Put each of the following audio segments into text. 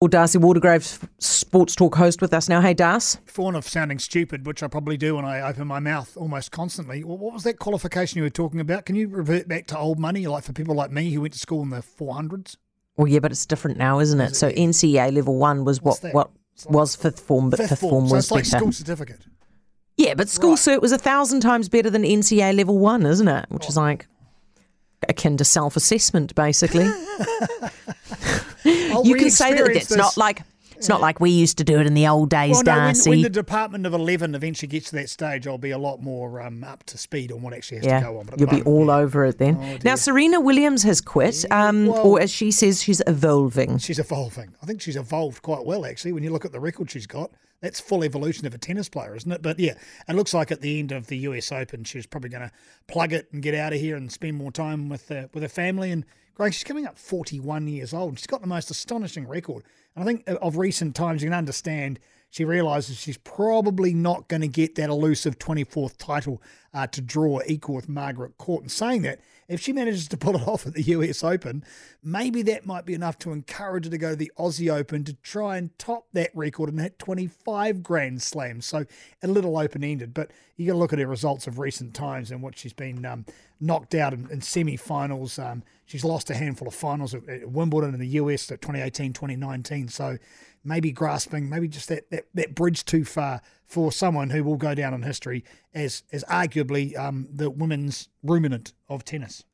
Well, Darcy Waldegrave, Sports Talk host with us now. Hey, Darcy. Fawn of sounding stupid, which I probably do when I open my mouth almost constantly. What was that qualification you were talking about? Can you revert back to old money, like for people like me who went to school in the 400s? Well, yeah, but it's different now, isn't it? Is it? So NCEA level one was What's what that? what like was fifth form, but fifth, form, so was it's like better. school certificate. Yeah, but school Right. cert was a thousand times better than NCEA level one, isn't it? Which is Oh. like akin to self assessment, basically. I'll you can say that it's not like it's not like we used to do it in the old days, Well, no, when, Darcy. when the Department of 11 eventually gets to that stage, I'll be a lot more um, up to speed on what actually has yeah, to go on. But you'll be all yeah. over it then. Oh, now. Serena Williams has quit, um, well- or as she says, she's evolving. She's evolving. I think she's evolved quite well, actually, when you look at the record she's got. That's full evolution of a tennis player, isn't it? But yeah, it looks like at the end of the US Open, she's probably going to plug it and get out of here and spend more time with uh, with her family. And growing, she's coming up 41 years old. She's got the most astonishing record. And I think uh, of recent times, you can understand she realises she's probably not going to get that elusive 24th title uh, to draw equal with Margaret Court. And saying that, if she manages to pull it off at the US Open, maybe that might be enough to encourage her to go to the Aussie Open to try and top that record and hit 25 Grand Slams. So a little open ended, but you got to look at her results of recent times and what she's been um, knocked out in, in semi finals. Um, she's lost a handful of finals at, at Wimbledon in the US at 2018, 2019. So maybe grasping, maybe just that, that, that bridge too far for someone who will go down in history as, as arguably um, the women's ruminant of tennis.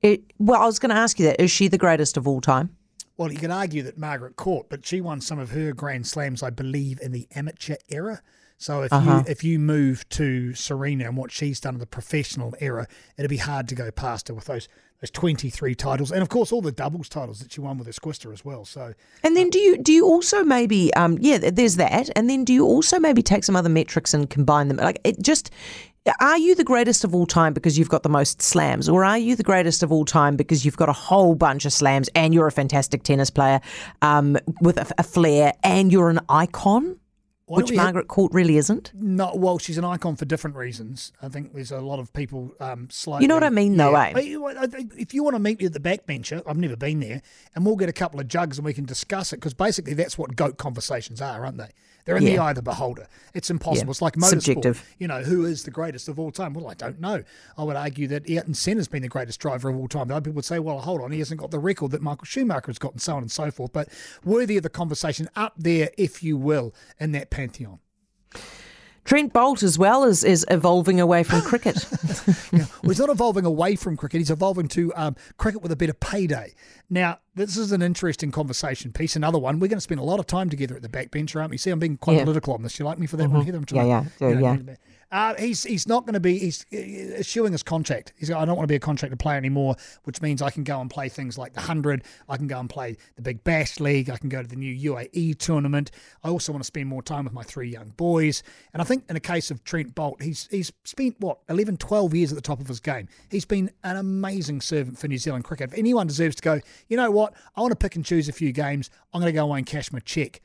It, well, I was going to ask you that. Is she the greatest of all time? Well, you could argue that Margaret Court, but she won some of her Grand Slams, I believe, in the amateur era. So if Uh-huh. you if you move to Serena and what she's done in the professional era, it'd be hard to go past her with those those twenty three titles, and of course all the doubles titles that she won with Esquista as well. So And then do you do you also maybe um yeah there's that. And then do you also maybe take some other metrics and combine them? Like it just are you the greatest of all time because you've got the most slams? Or are you the greatest of all time because you've got a whole bunch of slams and you're a fantastic tennis player um with a, a flair and you're an icon which we have- Margaret Court really isn't not well, she's an icon for different reasons. I think there's a lot of people um, slightly. You know what I mean, though, yeah. eh? I If you want to meet me at the backbencher, I've never been there, and we'll get a couple of jugs and we can discuss it because basically that's what goat conversations are, aren't they? They're in the eye of the beholder. It's impossible. Yeah. It's like motorsport. Subjective. You know, who is the greatest of all time? Well, I don't know. I would argue that Ayrton Senna's been the greatest driver of all time. But other people would say, well, hold on, he hasn't got the record that Michael Schumacher has got, and so on and so forth. But worthy of the conversation, up there, if you will, in that pantheon. Trent Boult as well is is evolving away from cricket Yeah. Well, he's not evolving away from cricket. He's evolving to um, cricket with a better payday. Now, this is an interesting conversation piece. Another one. We're going to spend a lot of time together at the backbencher, aren't we? See, I'm being quite Yeah. Mm-hmm. political on this. You like me for that one, Heather? I'm Yeah, yeah, you yeah, Uh, he's he's not going to be. He's uh, eschewing his contract. He's. I don't want to be a contracted player anymore, which means I can go and play things like the hundred. I can go and play the Big Bash League. I can go to the new UAE tournament. I also want to spend more time with my three young boys. And I think in the case of Trent Boult, he's he's spent what 11, 12 years at the top of his game. He's been an amazing servant for New Zealand cricket. If anyone deserves to go, you know what? I want to pick and choose a few games. I'm going to go away and cash my check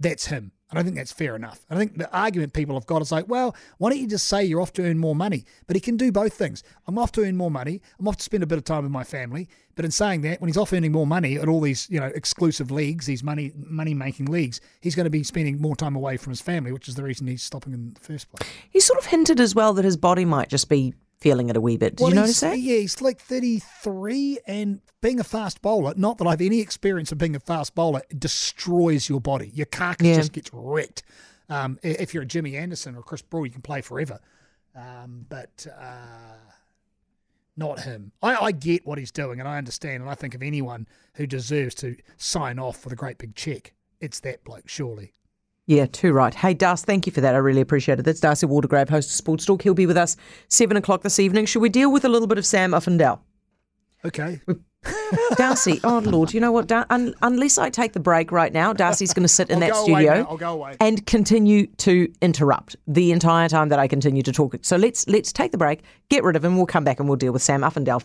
that's him. I don't think that's fair enough. I think the argument people have got is like, well, why don't you just say you're off to earn more money? But he can do both things. I'm off to earn more money. I'm off to spend a bit of time with my family. But in saying that, when he's off earning more money at all these, you know, exclusive leagues, these money money making leagues, he's going to be spending more time away from his family, which is the reason he's stopping in the first place. he sort of hinted as well that his body might just be feeling it a wee bit did you Well, notice he's- that Yeah, he's like 33 and being a fast bowler, not that I've any experience of being a fast bowler, destroys your body. Your carcass Yeah. just gets wrecked. Um, if you're a Jimmy Anderson or Chris Brewer, you can play forever. Um, but uh, not him. I, I get what he's doing and I understand. And I think of anyone who deserves to sign off with a great big check, it's that bloke, surely. Yeah, too right. Hey, Darcy, thank you for that. I really appreciate it. That's Darcy Waldegrave, host of Sports Talk. He'll be with us seven o'clock this evening. Should we deal with a little bit of Sam Uffindell? Okay. Darcy, oh Lord, you know what? Dar- un- unless I take the break right now, Darcy's going to sit in that studio mate. I'll go away. and continue to interrupt the entire time that I continue to talk. So let's let's take the break, get rid of him. We'll come back and we'll deal with Sam Uffindell.